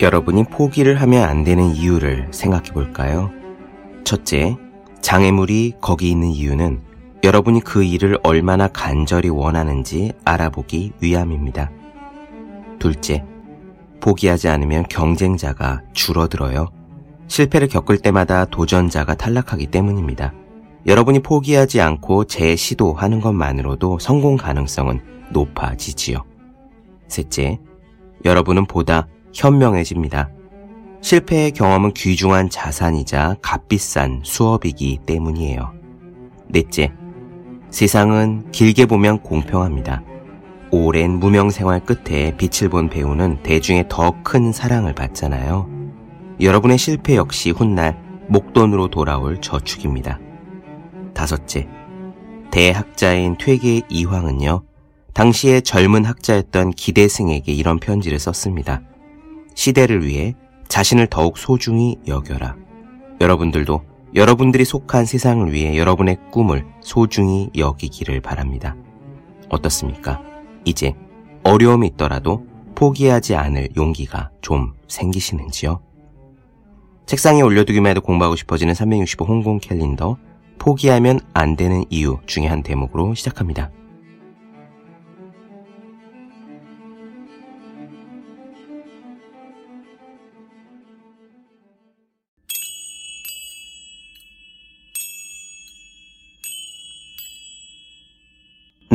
여러분이 포기를 하면 안 되는 이유를 생각해 볼까요? 첫째, 장애물이 거기 있는 이유는 여러분이 그 일을 얼마나 간절히 원하는지 알아보기 위함입니다. 둘째, 포기하지 않으면 경쟁자가 줄어들어요. 실패를 겪을 때마다 도전자가 탈락하기 때문입니다. 여러분이 포기하지 않고 재시도하는 것만으로도 성공 가능성은 높아지지요. 셋째, 여러분은 보다 현명해집니다. 실패의 경험은 귀중한 자산이자 값비싼 수업이기 때문이에요. 넷째, 세상은 길게 보면 공평합니다. 오랜 무명 생활 끝에 빛을 본 배우는 대중의 더 큰 사랑을 받잖아요. 여러분의 실패 역시 훗날 목돈으로 돌아올 저축입니다. 다섯째, 대학자인 퇴계 이황은요, 당시의 젊은 학자였던 기대승에게 이런 편지를 썼습니다. 시대를 위해 자신을 더욱 소중히 여겨라. 여러분들도 여러분들이 속한 세상을 위해 여러분의 꿈을 소중히 여기기를 바랍니다. 어떻습니까? 이제 어려움이 있더라도 포기하지 않을 용기가 좀 생기시는지요? 책상에 올려두기만 해도 공부하고 싶어지는 365 홍콩 캘린더 포기하면 안 되는 이유 중에 한 대목으로 시작합니다.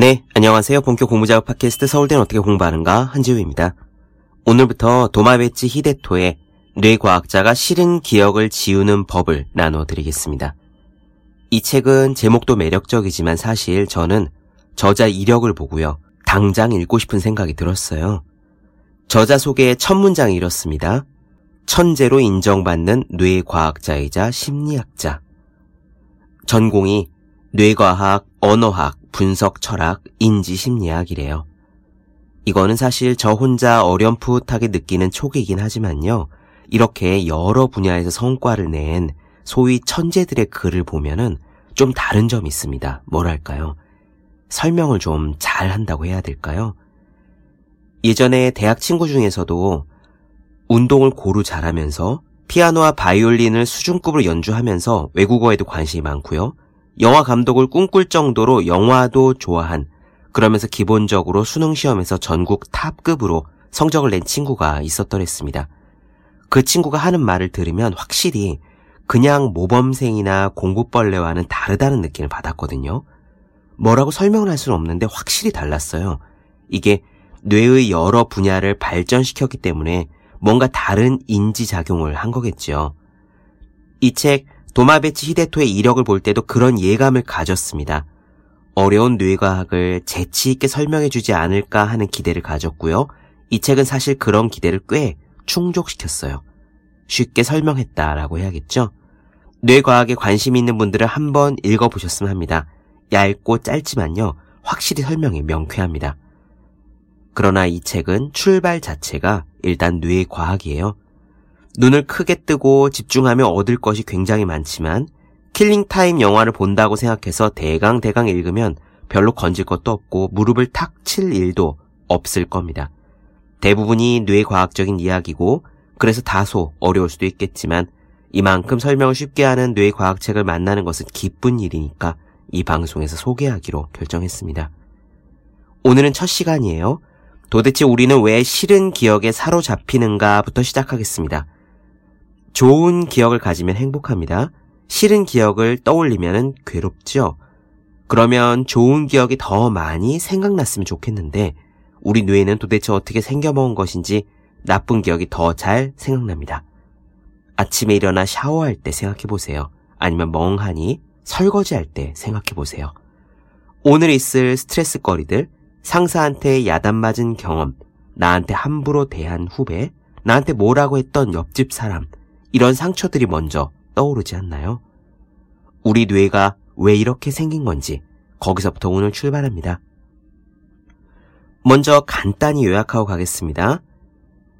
네, 안녕하세요. 본격 공부작업 팟캐스트 서울대는 어떻게 공부하는가 한지우입니다. 오늘부터 도마베치 히데토의 뇌과학자가 싫은 기억을 지우는 법을 나눠드리겠습니다. 이 책은 제목도 매력적이지만 사실 저는 저자 이력을 보고요. 당장 읽고 싶은 생각이 들었어요. 저자 소개의 첫 문장이 이렇습니다. 천재로 인정받는 뇌과학자이자 심리학자. 전공이 뇌과학, 언어학, 분석 철학, 인지 심리학이래요. 이거는 사실 저 혼자 어렴풋하게 느끼는 촉이긴 하지만요. 이렇게 여러 분야에서 성과를 낸 소위 천재들의 글을 보면은 좀 다른 점이 있습니다. 뭐랄까요? 설명을 좀 잘 한다고 해야 될까요? 예전에 대학 친구 중에서도 운동을 고루 잘하면서 피아노와 바이올린을 수준급으로 연주하면서 외국어에도 관심이 많고요. 영화 감독을 꿈꿀 정도로 영화도 좋아한 그러면서 기본적으로 수능 시험에서 전국 탑급으로 성적을 낸 친구가 있었더랬습니다. 그 친구가 하는 말을 들으면 확실히 그냥 모범생이나 공부벌레와는 다르다는 느낌을 받았거든요. 뭐라고 설명을 할 수는 없는데 확실히 달랐어요. 이게 뇌의 여러 분야를 발전시켰기 때문에 뭔가 다른 인지작용을 한 거겠죠. 이책 도마베치 히데토의 이력을 볼 때도 그런 예감을 가졌습니다. 어려운 뇌과학을 재치있게 설명해주지 않을까 하는 기대를 가졌고요. 이 책은 사실 그런 기대를 꽤 충족시켰어요. 쉽게 설명했다라고 해야겠죠? 뇌과학에 관심 있는 분들은 한번 읽어보셨으면 합니다. 얇고 짧지만요. 확실히 설명이 명쾌합니다. 그러나 이 책은 출발 자체가 일단 뇌과학이에요. 눈을 크게 뜨고 집중하며 얻을 것이 굉장히 많지만 killing time 영화를 본다고 생각해서 대강 대강 읽으면 별로 건질 것도 없고 무릎을 탁 칠 일도 없을 겁니다. 대부분이 뇌과학적인 이야기고 그래서 다소 어려울 수도 있겠지만 이만큼 설명을 쉽게 하는 뇌과학책을 만나는 것은 기쁜 일이니까 이 방송에서 소개하기로 결정했습니다. 오늘은 첫 시간이에요. 도대체 우리는 왜 싫은 기억에 사로잡히는가부터 시작하겠습니다. 좋은 기억을 가지면 행복합니다. 싫은 기억을 떠올리면 괴롭죠. 그러면 좋은 기억이 더 많이 생각났으면 좋겠는데 우리 뇌는 도대체 어떻게 생겨먹은 것인지 나쁜 기억이 더 잘 생각납니다. 아침에 일어나 샤워할 때 생각해 보세요. 아니면 멍하니 설거지할 때 생각해 보세요. 오늘 있을 스트레스거리들, 상사한테 야단 맞은 경험, 나한테 함부로 대한 후배, 나한테 뭐라고 했던 옆집 사람, 이런 상처들이 먼저 떠오르지 않나요? 우리 뇌가 왜 이렇게 생긴 건지 거기서부터 오늘 출발합니다. 먼저 간단히 요약하고 가겠습니다.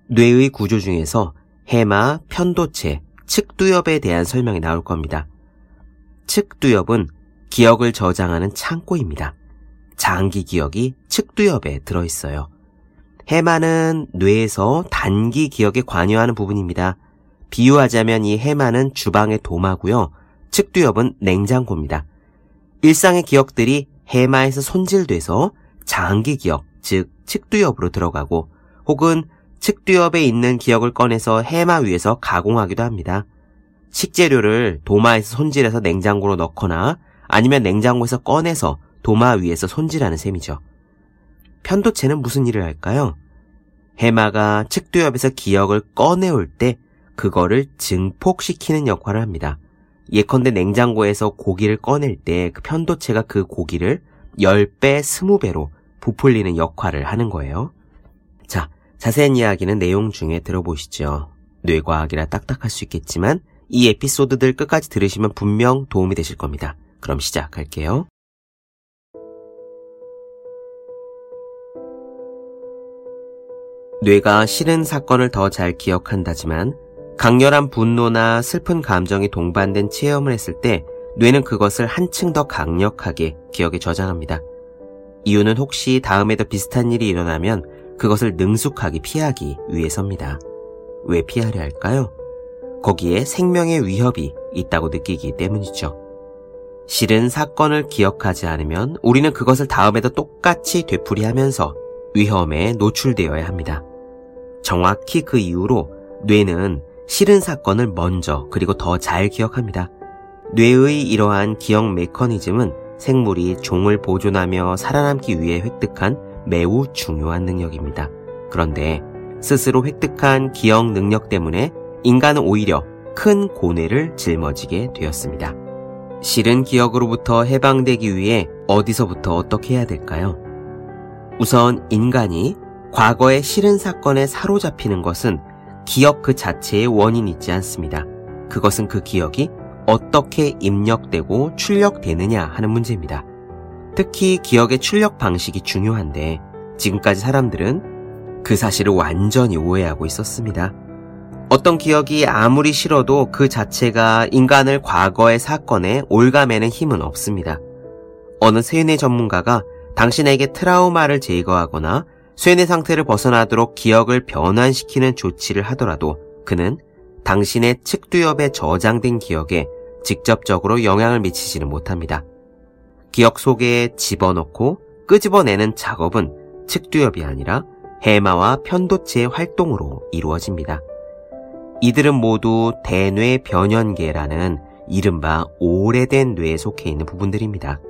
뇌의 구조 중에서 해마, 편도체, 측두엽에 대한 설명이 나올 겁니다. 측두엽은 기억을 저장하는 창고입니다. 장기 기억이 측두엽에 들어있어요. 해마는 뇌에서 단기 기억에 관여하는 부분입니다. 비유하자면 이 해마는 주방의 도마고요. 측두엽은 냉장고입니다. 일상의 기억들이 해마에서 손질돼서 장기 기억, 즉 측두엽으로 들어가고 혹은 측두엽에 있는 기억을 꺼내서 해마 위에서 가공하기도 합니다. 식재료를 도마에서 손질해서 냉장고로 넣거나 아니면 냉장고에서 꺼내서 도마 위에서 손질하는 셈이죠. 편도체는 무슨 일을 할까요? 해마가 측두엽에서 기억을 꺼내올 때 그거를 증폭시키는 역할을 합니다. 예컨대 냉장고에서 고기를 꺼낼 때 그 편도체가 그 고기를 10배, 20배로 부풀리는 역할을 하는 거예요. 자, 자세한 이야기는 내용 중에 들어보시죠. 뇌과학이라 딱딱할 수 있겠지만 이 에피소드들 끝까지 들으시면 분명 도움이 되실 겁니다. 그럼 시작할게요. 뇌가 싫은 사건을 더 잘 기억한다지만 강렬한 분노나 슬픈 감정이 동반된 체험을 했을 때 뇌는 그것을 한층 더 강력하게 기억에 저장합니다. 이유는 혹시 다음에도 비슷한 일이 일어나면 그것을 능숙하게 피하기 위해서입니다. 왜 피하려 할까요? 거기에 생명의 위협이 있다고 느끼기 때문이죠. 실은 사건을 기억하지 않으면 우리는 그것을 다음에도 똑같이 되풀이하면서 위험에 노출되어야 합니다. 정확히 그 이후로 뇌는 싫은 사건을 먼저 그리고 더 잘 기억합니다. 뇌의 이러한 기억 메커니즘은 생물이 종을 보존하며 살아남기 위해 획득한 매우 중요한 능력입니다. 그런데 스스로 획득한 기억 능력 때문에 인간은 오히려 큰 고뇌를 짊어지게 되었습니다. 싫은 기억으로부터 해방되기 위해 어디서부터 어떻게 해야 될까요? 우선 인간이 과거의 싫은 사건에 사로잡히는 것은 기억 그 자체의 원인이 있지 않습니다. 그것은 그 기억이 어떻게 입력되고 출력되느냐 하는 문제입니다. 특히 기억의 출력 방식이 중요한데 지금까지 사람들은 그 사실을 완전히 오해하고 있었습니다. 어떤 기억이 아무리 싫어도 그 자체가 인간을 과거의 사건에 올가매는 힘은 없습니다. 어느 세뇌 전문가가 당신에게 트라우마를 제거하거나 쇠뇌 상태를 벗어나도록 기억을 변환시키는 조치를 하더라도 그는 당신의 측두엽에 저장된 기억에 직접적으로 영향을 미치지는 못합니다. 기억 속에 집어넣고 끄집어내는 작업은 측두엽이 아니라 해마와 편도체의 활동으로 이루어집니다. 이들은 모두 대뇌 변연계라는 이른바 오래된 뇌에 속해 있는 부분들입니다.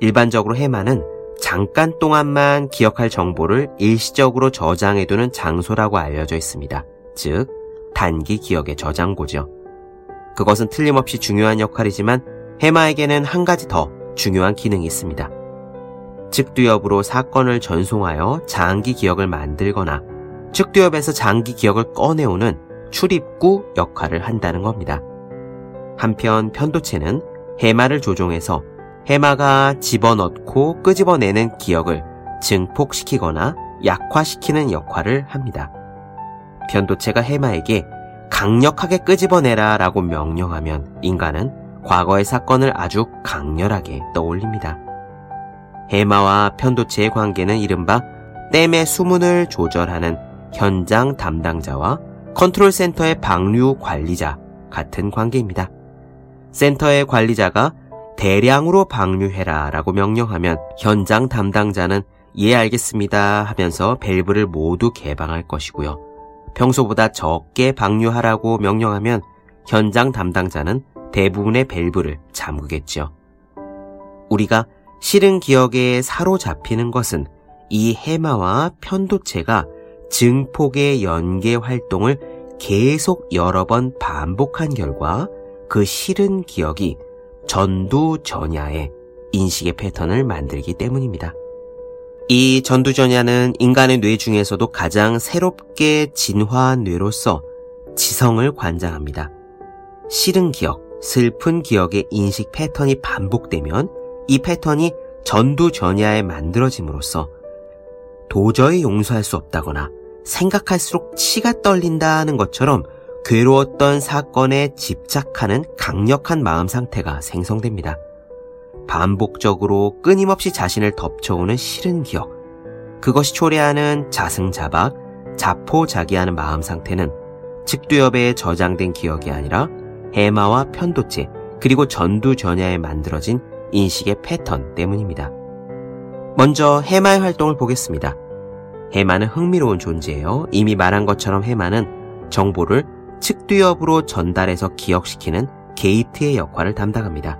일반적으로 해마는 잠깐 동안만 기억할 정보를 일시적으로 저장해두는 장소라고 알려져 있습니다. 즉, 단기 기억의 저장고죠. 그것은 틀림없이 중요한 역할이지만 해마에게는 한 가지 더 중요한 기능이 있습니다. 측두엽으로 사건을 전송하여 장기 기억을 만들거나 측두엽에서 장기 기억을 꺼내오는 출입구 역할을 한다는 겁니다. 한편 편도체는 해마를 조종해서 해마가 집어넣고 끄집어내는 기억을 증폭시키거나 약화시키는 역할을 합니다. 편도체가 해마에게 강력하게 끄집어내라 라고 명령하면 인간은 과거의 사건을 아주 강렬하게 떠올립니다. 해마와 편도체의 관계는 이른바 댐의 수문을 조절하는 현장 담당자와 컨트롤 센터의 방류 관리자 같은 관계입니다. 센터의 관리자가 대량으로 방류해라 라고 명령하면 현장 담당자는 예 알겠습니다 하면서 밸브를 모두 개방할 것이고요. 평소보다 적게 방류하라고 명령하면 현장 담당자는 대부분의 밸브를 잠그겠죠. 우리가 싫은 기억에 사로잡히는 것은 이 해마와 편도체가 증폭의 연계 활동을 계속 여러 번 반복한 결과 그 싫은 기억이 전두전야의 인식의 패턴을 만들기 때문입니다. 이 전두전야는 인간의 뇌 중에서도 가장 새롭게 진화한 뇌로서 지성을 관장합니다. 싫은 기억, 슬픈 기억의 인식 패턴이 반복되면 이 패턴이 전두전야에 만들어짐으로써 도저히 용서할 수 없다거나 생각할수록 치가 떨린다는 것처럼 괴로웠던 사건에 집착하는 강력한 마음 상태가 생성됩니다. 반복적으로 끊임없이 자신을 덮쳐오는 싫은 기억. 그것이 초래하는 자승자박, 자포자기하는 마음 상태는 측두엽에 저장된 기억이 아니라 해마와 편도체, 그리고 전두전야에 만들어진 인식의 패턴 때문입니다. 먼저 해마의 활동을 보겠습니다. 해마는 흥미로운 존재예요. 이미 말한 것처럼 해마는 정보를 측두엽으로 전달해서 기억시키는 게이트의 역할을 담당합니다.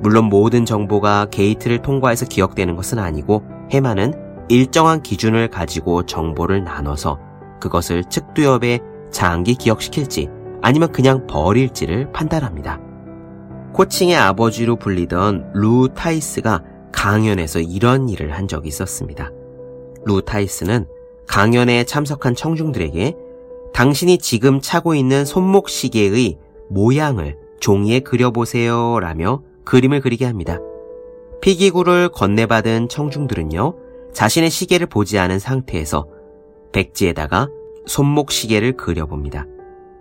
물론 모든 정보가 게이트를 통과해서 기억되는 것은 아니고 해마는 일정한 기준을 가지고 정보를 나눠서 그것을 측두엽에 장기 기억시킬지 아니면 그냥 버릴지를 판단합니다. 코칭의 아버지로 불리던 루 타이스가 강연에서 이런 일을 한 적이 있었습니다. 루 타이스는 강연에 참석한 청중들에게 당신이 지금 차고 있는 손목 시계의 모양을 종이에 그려보세요 라며 그림을 그리게 합니다. 피기구를 건네받은 청중들은요, 자신의 시계를 보지 않은 상태에서 백지에다가 손목 시계를 그려봅니다.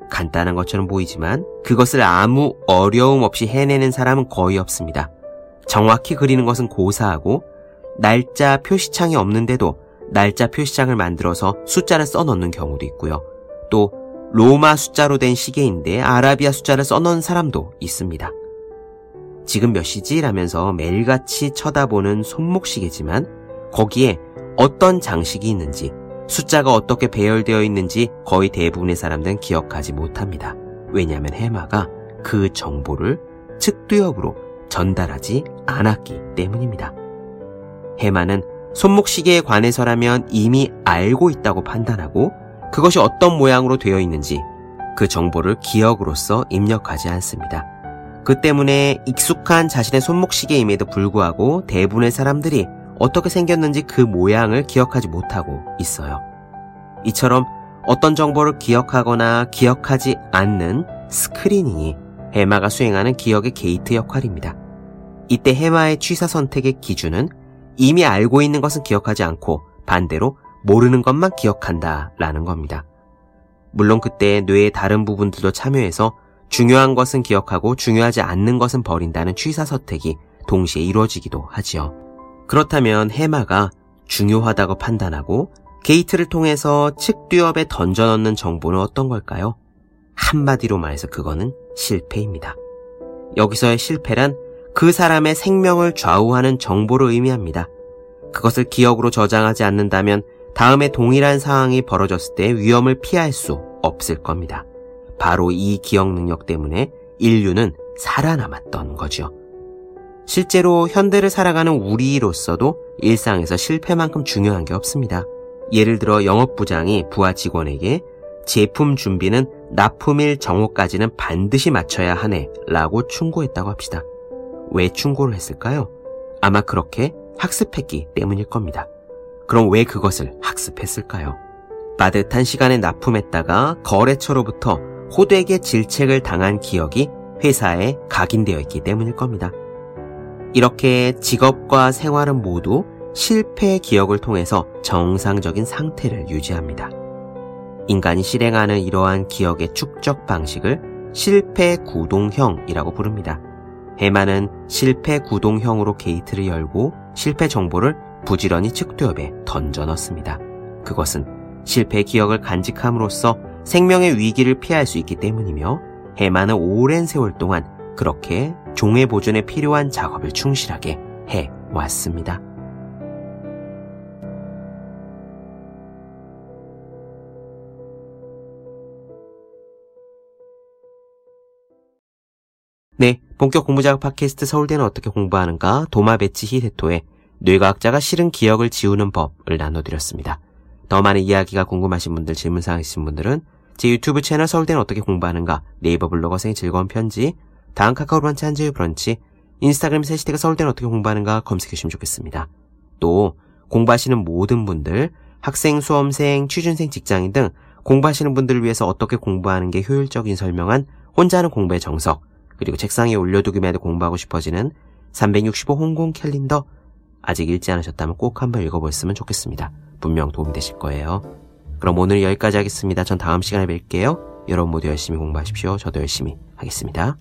간단한 것처럼 보이지만 그것을 아무 어려움 없이 해내는 사람은 거의 없습니다. 정확히 그리는 것은 고사하고 날짜 표시창이 없는데도 날짜 표시창을 만들어서 숫자를 써 넣는 경우도 있고요. 또 로마 숫자로 된 시계인데 아라비아 숫자를 써놓은 사람도 있습니다. 지금 몇 시지? 라면서 매일같이 쳐다보는 손목시계지만 거기에 어떤 장식이 있는지 숫자가 어떻게 배열되어 있는지 거의 대부분의 사람들은 기억하지 못합니다. 왜냐하면 해마가 그 정보를 측두엽으로 전달하지 않았기 때문입니다. 해마는 손목시계에 관해서라면 이미 알고 있다고 판단하고 그것이 어떤 모양으로 되어 있는지 그 정보를 기억으로서 입력하지 않습니다. 그 때문에 익숙한 자신의 손목시계임에도 불구하고 대부분의 사람들이 어떻게 생겼는지 그 모양을 기억하지 못하고 있어요. 이처럼 어떤 정보를 기억하거나 기억하지 않는 스크리닝이 해마가 수행하는 기억의 게이트 역할입니다. 이때 해마의 취사 선택의 기준은 이미 알고 있는 것은 기억하지 않고 반대로 모르는 것만 기억한다 라는 겁니다. 물론 그때 뇌의 다른 부분들도 참여해서 중요한 것은 기억하고 중요하지 않는 것은 버린다는 취사 선택이 동시에 이루어지기도 하지요. 그렇다면 해마가 중요하다고 판단하고 게이트를 통해서 측두엽에 던져 넣는 정보는 어떤 걸까요? 한마디로 말해서 그거는 실패입니다. 여기서의 실패란 그 사람의 생명을 좌우하는 정보를 의미합니다. 그것을 기억으로 저장하지 않는다면 다음에 동일한 상황이 벌어졌을 때 위험을 피할 수 없을 겁니다. 바로 이 기억 능력 때문에 인류는 살아남았던 거죠. 실제로 현대를 살아가는 우리로서도 일상에서 실패만큼 중요한 게 없습니다. 예를 들어 영업부장이 부하 직원에게 제품 준비는 납품일 정오까지는 반드시 맞춰야 하네 라고 충고했다고 합시다. 왜 충고를 했을까요? 아마 그렇게 학습했기 때문일 겁니다. 그럼 왜 그것을 학습했을까요? 빠듯한 시간에 납품했다가 거래처로부터 호되게 질책을 당한 기억이 회사에 각인되어 있기 때문일 겁니다. 이렇게 직업과 생활은 모두 실패의 기억을 통해서 정상적인 상태를 유지합니다. 인간이 실행하는 이러한 기억의 축적 방식을 실패 구동형이라고 부릅니다. 해마는 실패 구동형으로 게이트를 열고 실패 정보를 부지런히 측두엽에 던져 넣습니다. 그것은 실패 기억을 간직함으로써 생명의 위기를 피할 수 있기 때문이며 해마는 오랜 세월 동안 그렇게 종의 보존에 필요한 작업을 충실하게 해 왔습니다. 네, 본격 공부작업 팟캐스트 서울대는 어떻게 공부하는가 도마배치 히데토의 뇌과학자가 싫은 기억을 지우는 법을 나눠드렸습니다. 더 많은 이야기가 궁금하신 분들, 질문사항 있으신 분들은 제 유튜브 채널 서울대는 어떻게 공부하는가, 네이버 블로거 생의 즐거운 편지, 다음 카카오 브런치 한재유 브런치, 인스타그램 세시태가 서울대는 어떻게 공부하는가 검색해 주시면 좋겠습니다. 또 공부하시는 모든 분들, 학생, 수험생, 취준생, 직장인 등 공부하시는 분들을 위해서 어떻게 공부하는 게 효율적인 설명한 혼자 하는 공부의 정석, 그리고 책상에 올려두기만 해도 공부하고 싶어지는 365 홍콩 캘린더 아직 읽지 않으셨다면 꼭 한번 읽어보셨으면 좋겠습니다. 분명 도움이 되실 거예요. 그럼 오늘 여기까지 하겠습니다. 전 다음 시간에 뵐게요. 여러분 모두 열심히 공부하십시오. 저도 열심히 하겠습니다.